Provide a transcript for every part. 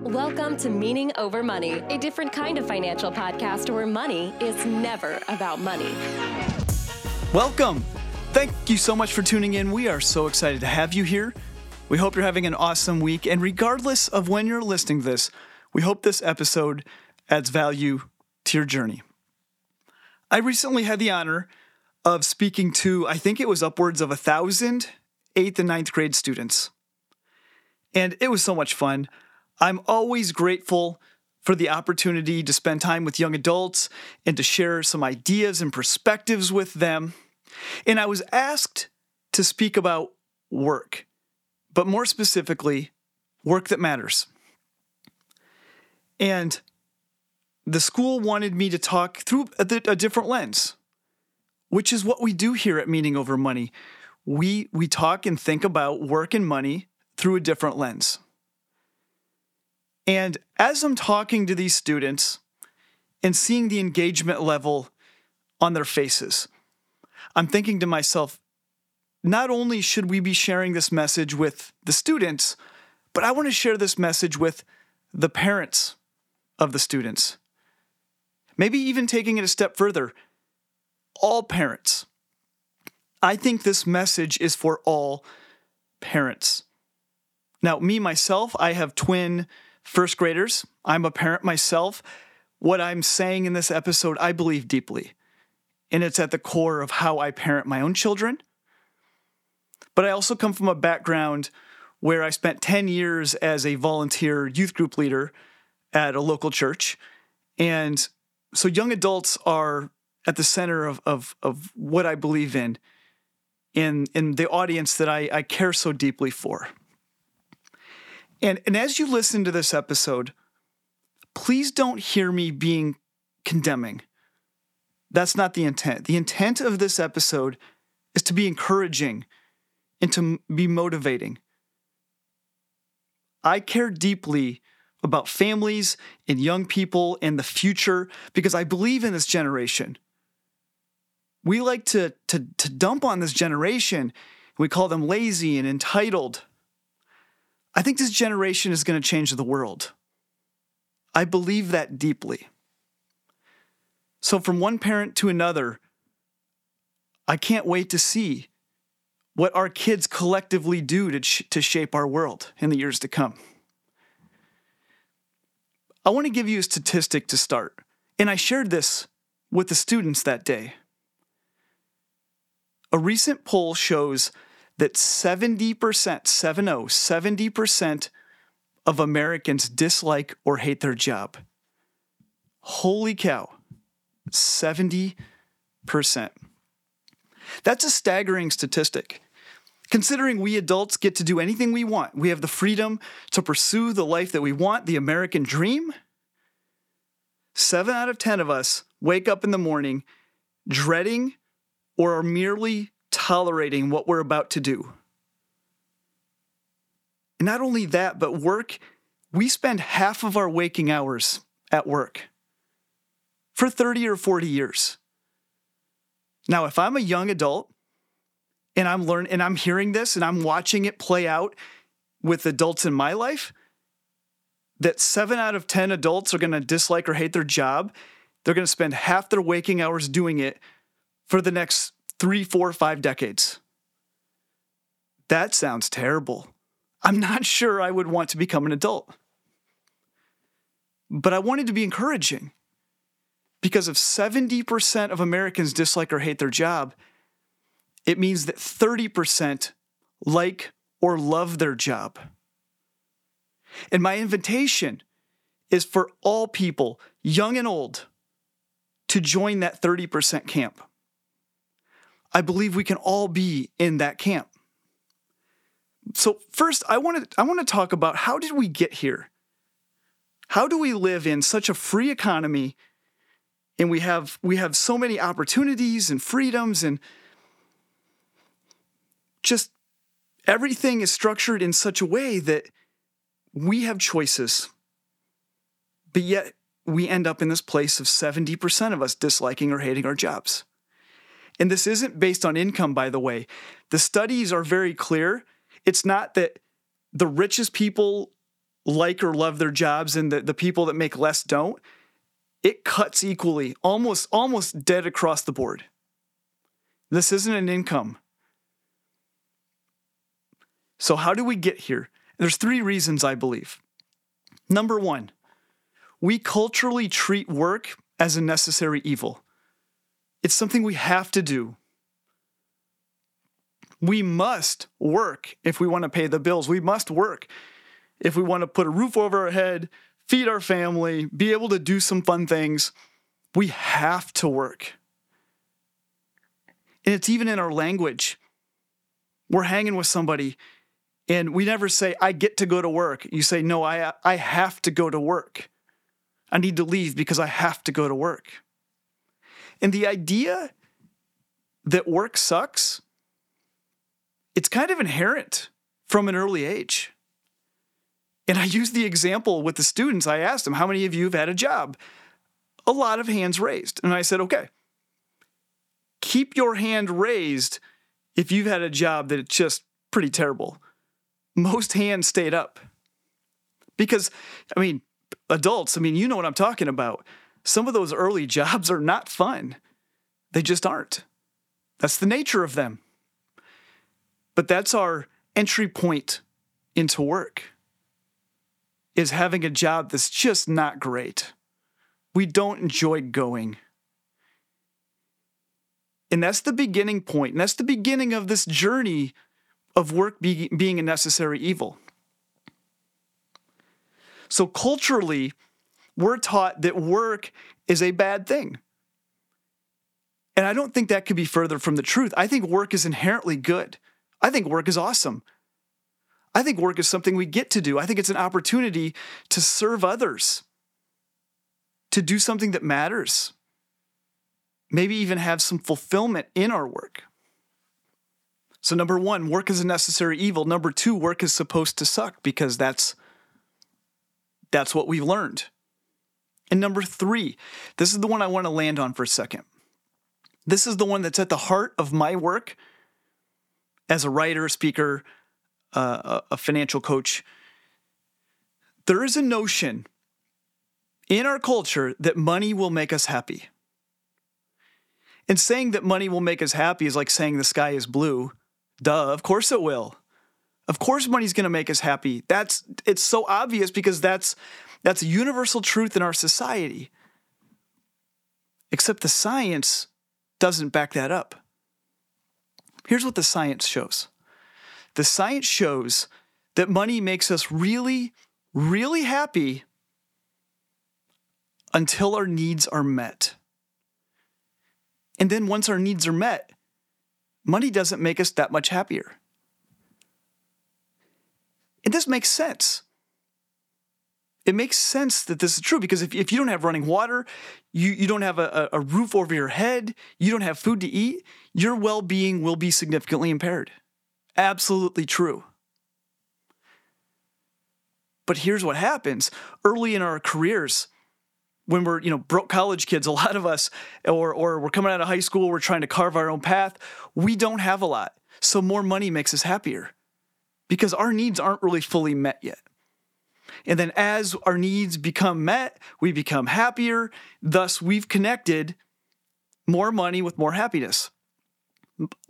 Welcome to Meaning Over Money, a different kind of financial podcast where money is never about money. Welcome. Thank you so much for tuning in. We are so excited to have you here. We hope you're having an awesome week. And regardless of when you're listening to this, we hope this episode adds value to your journey. I recently had the honor of speaking to, I think it was upwards of a thousand eighth and ninth grade students. And it was so much fun. I'm always grateful for the opportunity to spend time with young adults and to share some ideas and perspectives with them. And I was asked to speak about work, but more specifically, work that matters. And the school wanted me to talk through a, different lens, which is what we do here at Meaning Over Money. We, we talk and think about work and money through a different lens. And as I'm talking to these students and seeing the engagement level on their faces, I'm thinking to myself, not only should we be sharing this message with the students, but I want to share this message with the parents of the students. Maybe even taking it a step further, all parents. I think this message is for all parents. Now, me myself, I have twin first graders. I'm a parent myself. What I'm saying in this episode, I believe deeply. And it's at the core of how I parent my own children. But I also come from a background where I spent 10 years as a volunteer youth group leader at a local church. And so young adults are at the center of, of, of what I believe in, in, in the audience that I, I care so deeply for. And, and as you listen to this episode, please don't hear me being condemning. That's not the intent. The intent of this episode is to be encouraging and to be motivating. I care deeply about families and young people and the future because I believe in this generation. We like to, to, to dump on this generation. We call them lazy and entitled. I think this generation is going to change the world. I believe that deeply. So, from one parent to another, I can't wait to see what our kids collectively do to, sh- to shape our world in the years to come. I want to give you a statistic to start, and I shared this with the students that day. A recent poll shows that 70%, 70, 70% of Americans dislike or hate their job. Holy cow, 70%. That's a staggering statistic. Considering we adults get to do anything we want, we have the freedom to pursue the life that we want, the American dream. Seven out of 10 of us wake up in the morning dreading or are merely tolerating what we're about to do. And not only that, but work, we spend half of our waking hours at work for 30 or 40 years. Now, if I'm a young adult and I'm learning and I'm hearing this and I'm watching it play out with adults in my life, that seven out of 10 adults are going to dislike or hate their job. They're going to spend half their waking hours doing it for the next three, four, five decades. That sounds terrible. I'm not sure I would want to become an adult. But I wanted to be encouraging because if 70% of Americans dislike or hate their job, it means that 30% like or love their job. And my invitation is for all people, young and old, to join that 30% camp. I believe we can all be in that camp. So first, I want to I want to talk about how did we get here? How do we live in such a free economy and we have we have so many opportunities and freedoms and just everything is structured in such a way that we have choices. But yet we end up in this place of 70% of us disliking or hating our jobs. And this isn't based on income, by the way. The studies are very clear. It's not that the richest people like or love their jobs and the, the people that make less don't, it cuts equally, almost almost dead across the board. This isn't an income. So how do we get here? There's three reasons I believe. Number 1, we culturally treat work as a necessary evil. It's something we have to do. We must work if we want to pay the bills. We must work if we want to put a roof over our head, feed our family, be able to do some fun things. We have to work. And it's even in our language. We're hanging with somebody and we never say, I get to go to work. You say, No, I, I have to go to work. I need to leave because I have to go to work. And the idea that work sucks, it's kind of inherent from an early age. And I use the example with the students. I asked them, How many of you have had a job? A lot of hands raised. And I said, Okay, keep your hand raised if you've had a job that it's just pretty terrible. Most hands stayed up. Because, I mean, adults, I mean, you know what I'm talking about. Some of those early jobs are not fun, they just aren't. That's the nature of them. But that's our entry point into work is having a job that's just not great. We don't enjoy going. And that's the beginning point. And that's the beginning of this journey of work be, being a necessary evil. So, culturally, we're taught that work is a bad thing. And I don't think that could be further from the truth. I think work is inherently good. I think work is awesome. I think work is something we get to do. I think it's an opportunity to serve others, to do something that matters, maybe even have some fulfillment in our work. So, number one, work is a necessary evil. Number two, work is supposed to suck because that's, that's what we've learned. And number three, this is the one I want to land on for a second. This is the one that's at the heart of my work as a writer, speaker, uh, a financial coach. There is a notion in our culture that money will make us happy. And saying that money will make us happy is like saying the sky is blue. Duh, of course it will. Of course money's going to make us happy. That's it's so obvious because that's that's a universal truth in our society. Except the science doesn't back that up. Here's what the science shows. The science shows that money makes us really really happy until our needs are met. And then once our needs are met, money doesn't make us that much happier. And this makes sense. It makes sense that this is true because if, if you don't have running water, you, you don't have a, a roof over your head, you don't have food to eat, your well being will be significantly impaired. Absolutely true. But here's what happens early in our careers, when we're you know broke college kids a lot of us or or we're coming out of high school we're trying to carve our own path we don't have a lot so more money makes us happier because our needs aren't really fully met yet and then as our needs become met we become happier thus we've connected more money with more happiness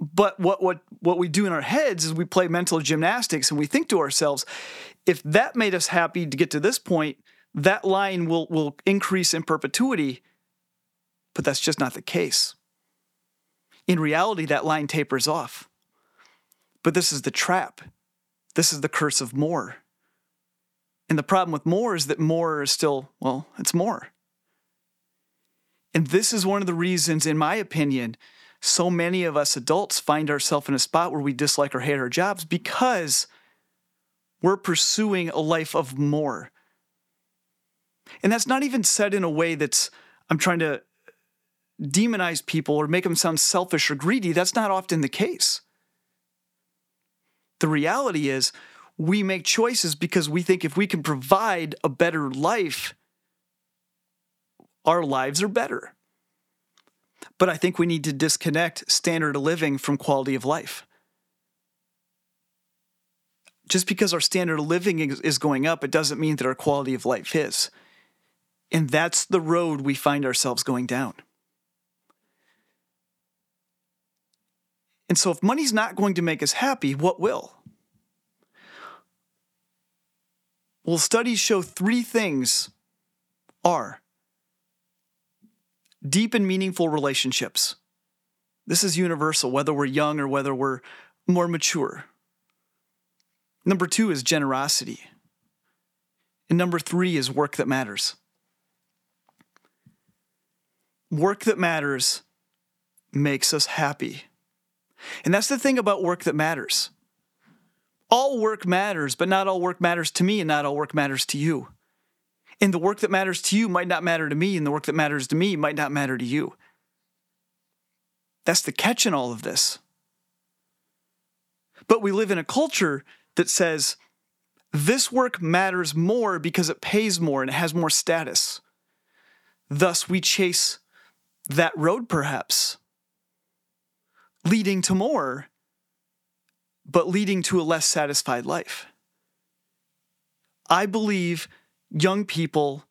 but what what what we do in our heads is we play mental gymnastics and we think to ourselves if that made us happy to get to this point that line will, will increase in perpetuity, but that's just not the case. In reality, that line tapers off. But this is the trap. This is the curse of more. And the problem with more is that more is still, well, it's more. And this is one of the reasons, in my opinion, so many of us adults find ourselves in a spot where we dislike or hate our jobs because we're pursuing a life of more. And that's not even said in a way that's, I'm trying to demonize people or make them sound selfish or greedy. That's not often the case. The reality is, we make choices because we think if we can provide a better life, our lives are better. But I think we need to disconnect standard of living from quality of life. just because our standard of living is going up, it doesn't mean that our quality of life is. And that's the road we find ourselves going down. And so, if money's not going to make us happy, what will? Well, studies show three things are deep and meaningful relationships. This is universal, whether we're young or whether we're more mature. Number two is generosity. And number three is work that matters. Work that matters makes us happy. And that's the thing about work that matters. All work matters, but not all work matters to me, and not all work matters to you. And the work that matters to you might not matter to me, and the work that matters to me might not matter to you. That's the catch in all of this. But we live in a culture that says this work matters more because it pays more and it has more status. Thus, we chase that road, perhaps, leading to more, but leading to a less satisfied life. I believe young people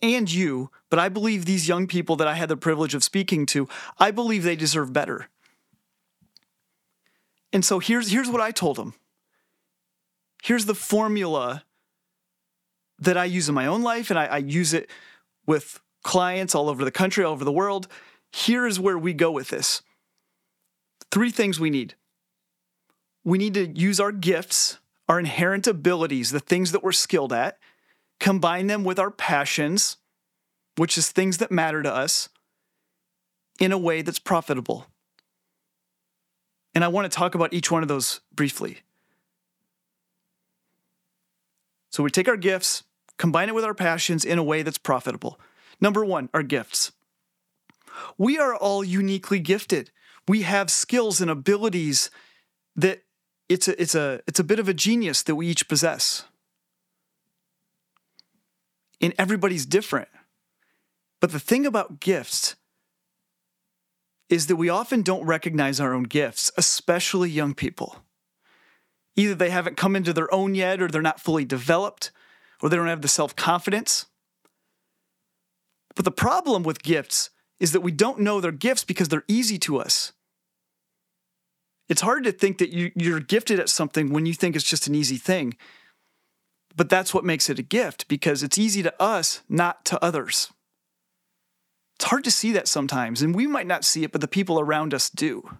and you, but I believe these young people that I had the privilege of speaking to, I believe they deserve better. And so here's, here's what I told them. Here's the formula that I use in my own life, and I, I use it with clients all over the country, all over the world. Here's where we go with this three things we need we need to use our gifts, our inherent abilities, the things that we're skilled at, combine them with our passions, which is things that matter to us, in a way that's profitable. And I want to talk about each one of those briefly. So we take our gifts, combine it with our passions in a way that's profitable. Number one, our gifts. We are all uniquely gifted. We have skills and abilities that it's a, it's a, it's a bit of a genius that we each possess. And everybody's different. But the thing about gifts is that we often don't recognize our own gifts, especially young people. Either they haven't come into their own yet, or they're not fully developed, or they don't have the self confidence. But the problem with gifts is that we don't know they're gifts because they're easy to us. It's hard to think that you, you're gifted at something when you think it's just an easy thing. But that's what makes it a gift because it's easy to us, not to others. It's hard to see that sometimes, and we might not see it, but the people around us do.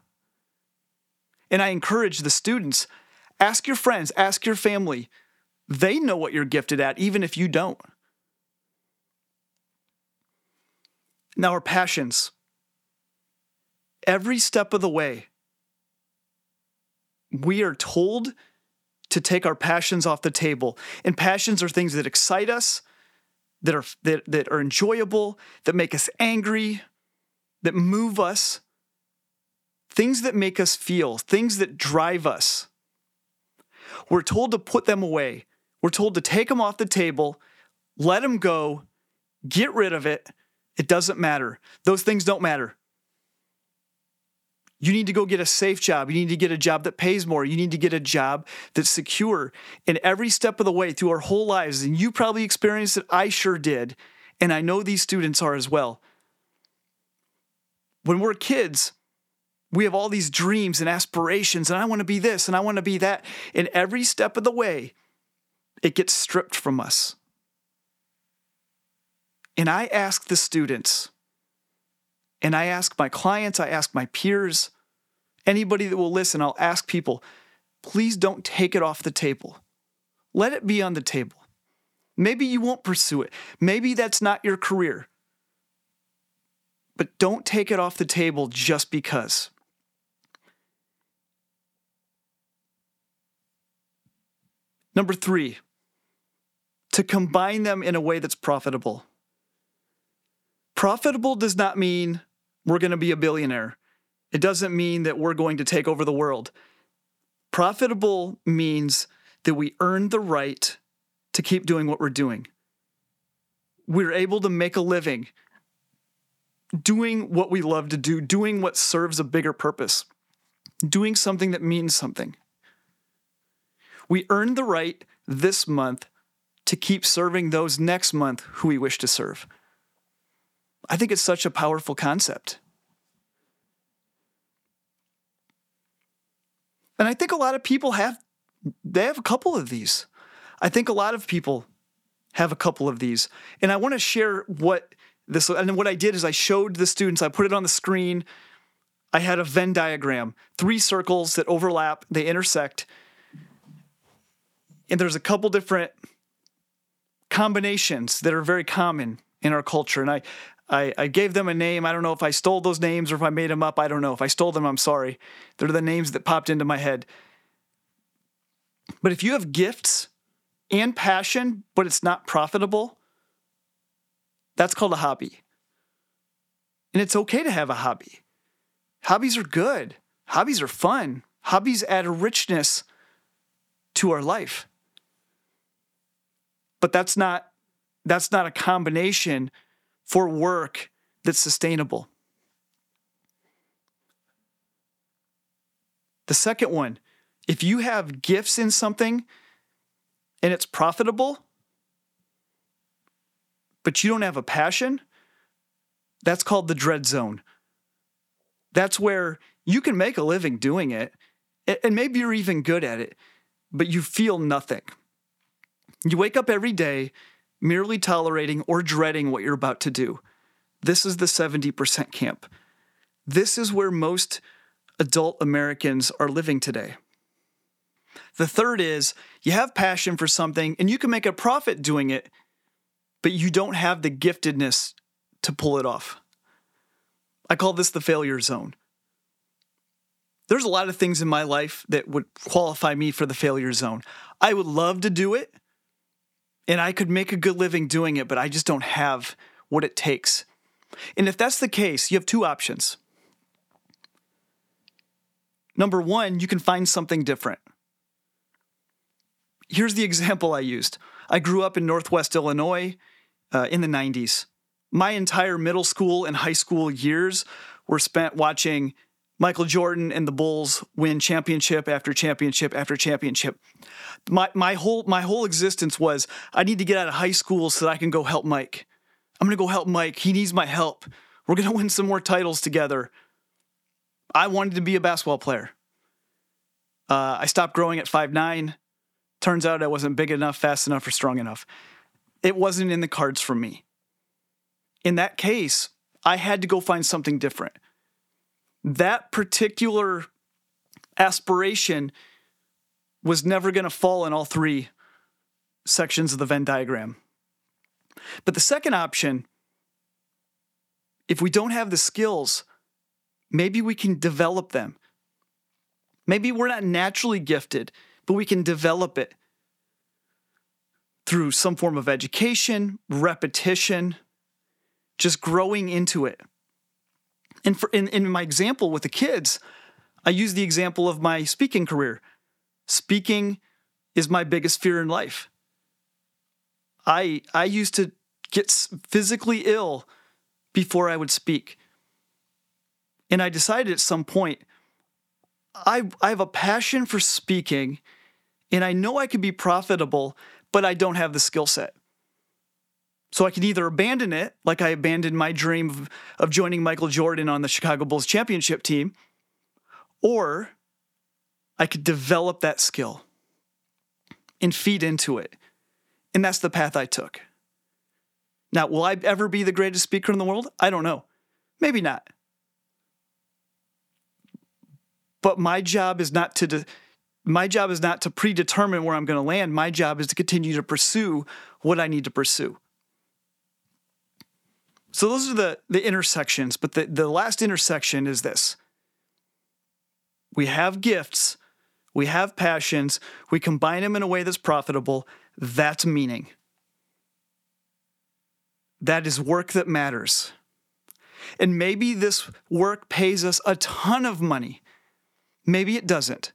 And I encourage the students ask your friends, ask your family. They know what you're gifted at, even if you don't. Now, our passions. Every step of the way, we are told to take our passions off the table. And passions are things that excite us, that are that, that are enjoyable, that make us angry, that move us, things that make us feel, things that drive us. We're told to put them away. We're told to take them off the table, let them go, get rid of it. It doesn't matter. Those things don't matter. You need to go get a safe job. You need to get a job that pays more. You need to get a job that's secure. And every step of the way through our whole lives, and you probably experienced it, I sure did. And I know these students are as well. When we're kids, we have all these dreams and aspirations, and I want to be this and I want to be that. And every step of the way, it gets stripped from us. And I ask the students, and I ask my clients, I ask my peers, anybody that will listen, I'll ask people, please don't take it off the table. Let it be on the table. Maybe you won't pursue it. Maybe that's not your career. But don't take it off the table just because. Number three, to combine them in a way that's profitable. Profitable does not mean we're going to be a billionaire. It doesn't mean that we're going to take over the world. Profitable means that we earn the right to keep doing what we're doing. We're able to make a living doing what we love to do, doing what serves a bigger purpose, doing something that means something. We earn the right this month to keep serving those next month who we wish to serve. I think it's such a powerful concept. And I think a lot of people have they have a couple of these. I think a lot of people have a couple of these. And I want to share what this and what I did is I showed the students, I put it on the screen. I had a Venn diagram, three circles that overlap, they intersect. And there's a couple different combinations that are very common in our culture. And I, I, I, gave them a name. I don't know if I stole those names or if I made them up. I don't know. If I stole them, I'm sorry. They're the names that popped into my head. But if you have gifts and passion, but it's not profitable, that's called a hobby. And it's okay to have a hobby. Hobbies are good, hobbies are fun, hobbies add richness to our life. But that's not that's not a combination for work that's sustainable. The second one, if you have gifts in something and it's profitable, but you don't have a passion, that's called the dread zone. That's where you can make a living doing it, and maybe you're even good at it, but you feel nothing. You wake up every day merely tolerating or dreading what you're about to do. This is the 70% camp. This is where most adult Americans are living today. The third is you have passion for something and you can make a profit doing it, but you don't have the giftedness to pull it off. I call this the failure zone. There's a lot of things in my life that would qualify me for the failure zone. I would love to do it and I could make a good living doing it, but I just don't have what it takes. And if that's the case, you have two options. Number one, you can find something different. Here's the example I used I grew up in Northwest Illinois uh, in the 90s. My entire middle school and high school years were spent watching Michael Jordan and the Bulls win championship after championship after championship. My my whole my whole existence was I need to get out of high school so that I can go help Mike. I'm going to go help Mike. He needs my help. We're going to win some more titles together. I wanted to be a basketball player. Uh, I stopped growing at five nine. Turns out I wasn't big enough, fast enough, or strong enough. It wasn't in the cards for me. In that case, I had to go find something different that particular aspiration was never going to fall in all three sections of the Venn diagram. But the second option, if we don't have the skills, maybe we can develop them. Maybe we're not naturally gifted, but we can develop it through some form of education, repetition, just growing into it. And for in, in my example with the kids, I use the example of my speaking career. Speaking is my biggest fear in life. I I used to get physically ill before I would speak. And I decided at some point I I have a passion for speaking and I know I can be profitable, but I don't have the skill set. So I could either abandon it, like I abandoned my dream of, of joining Michael Jordan on the Chicago Bulls championship team, or I could develop that skill and feed into it. And that's the path I took. Now, will I ever be the greatest speaker in the world? I don't know. Maybe not. But my job is not to de- my job is not to predetermine where I'm going to land. My job is to continue to pursue what I need to pursue. So those are the, the intersections, but the, the last intersection is this. We have gifts, we have passions, we combine them in a way that's profitable. That's meaning. That is work that matters. And maybe this work pays us a ton of money. Maybe it doesn't.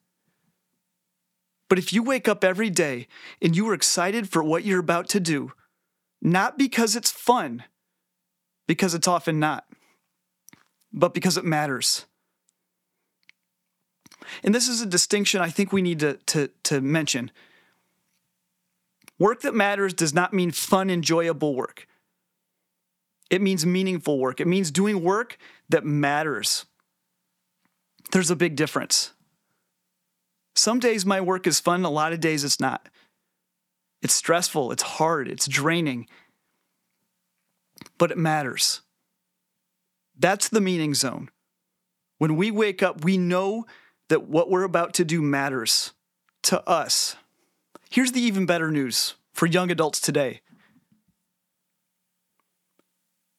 But if you wake up every day and you are excited for what you're about to do, not because it's fun, because it's often not, but because it matters. And this is a distinction I think we need to, to, to mention. Work that matters does not mean fun, enjoyable work. It means meaningful work. It means doing work that matters. There's a big difference. Some days my work is fun, a lot of days it's not. It's stressful, it's hard, it's draining, but it matters. That's the meaning zone. When we wake up, we know that what we're about to do matters to us. Here's the even better news for young adults today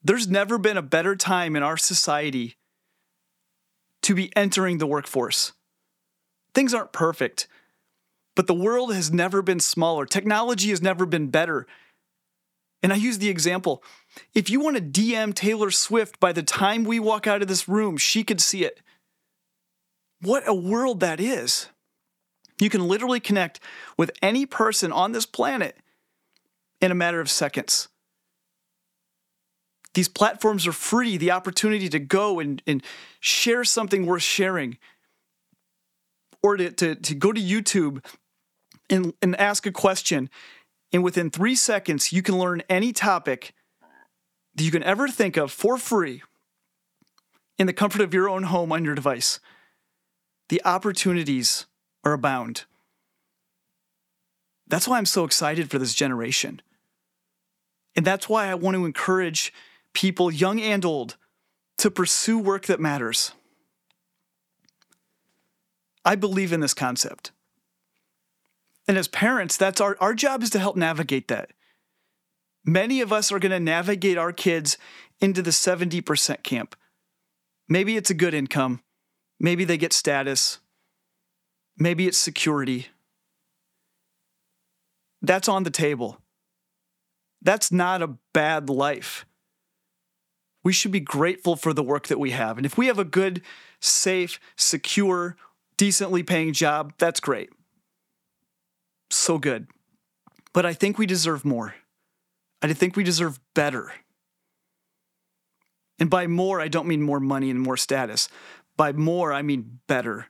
there's never been a better time in our society to be entering the workforce. Things aren't perfect, but the world has never been smaller. Technology has never been better. And I use the example if you want to DM Taylor Swift by the time we walk out of this room, she could see it. What a world that is. You can literally connect with any person on this planet in a matter of seconds. These platforms are free, the opportunity to go and, and share something worth sharing, or to, to, to go to YouTube and, and ask a question. And within three seconds, you can learn any topic that you can ever think of for free in the comfort of your own home on your device. The opportunities are abound. That's why I'm so excited for this generation. And that's why I want to encourage people, young and old, to pursue work that matters. I believe in this concept. And as parents, that's our, our job is to help navigate that. Many of us are going to navigate our kids into the 70% camp. Maybe it's a good income. Maybe they get status. Maybe it's security. That's on the table. That's not a bad life. We should be grateful for the work that we have. And if we have a good, safe, secure, decently paying job, that's great. So good. But I think we deserve more. I think we deserve better. And by more, I don't mean more money and more status. By more, I mean better.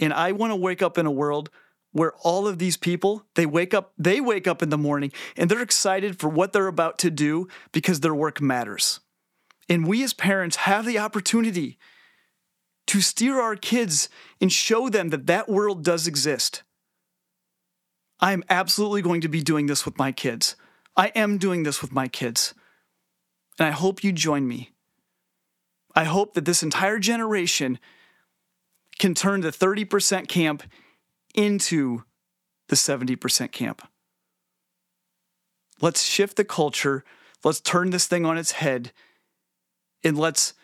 And I want to wake up in a world where all of these people, they wake up, they wake up in the morning and they're excited for what they're about to do because their work matters. And we as parents have the opportunity to steer our kids and show them that that world does exist. I am absolutely going to be doing this with my kids. I am doing this with my kids. And I hope you join me. I hope that this entire generation can turn the 30% camp into the 70% camp. Let's shift the culture. Let's turn this thing on its head. And let's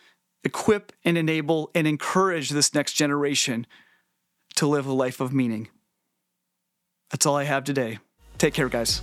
equip and enable and encourage this next generation to live a life of meaning. That's all I have today. Take care, guys.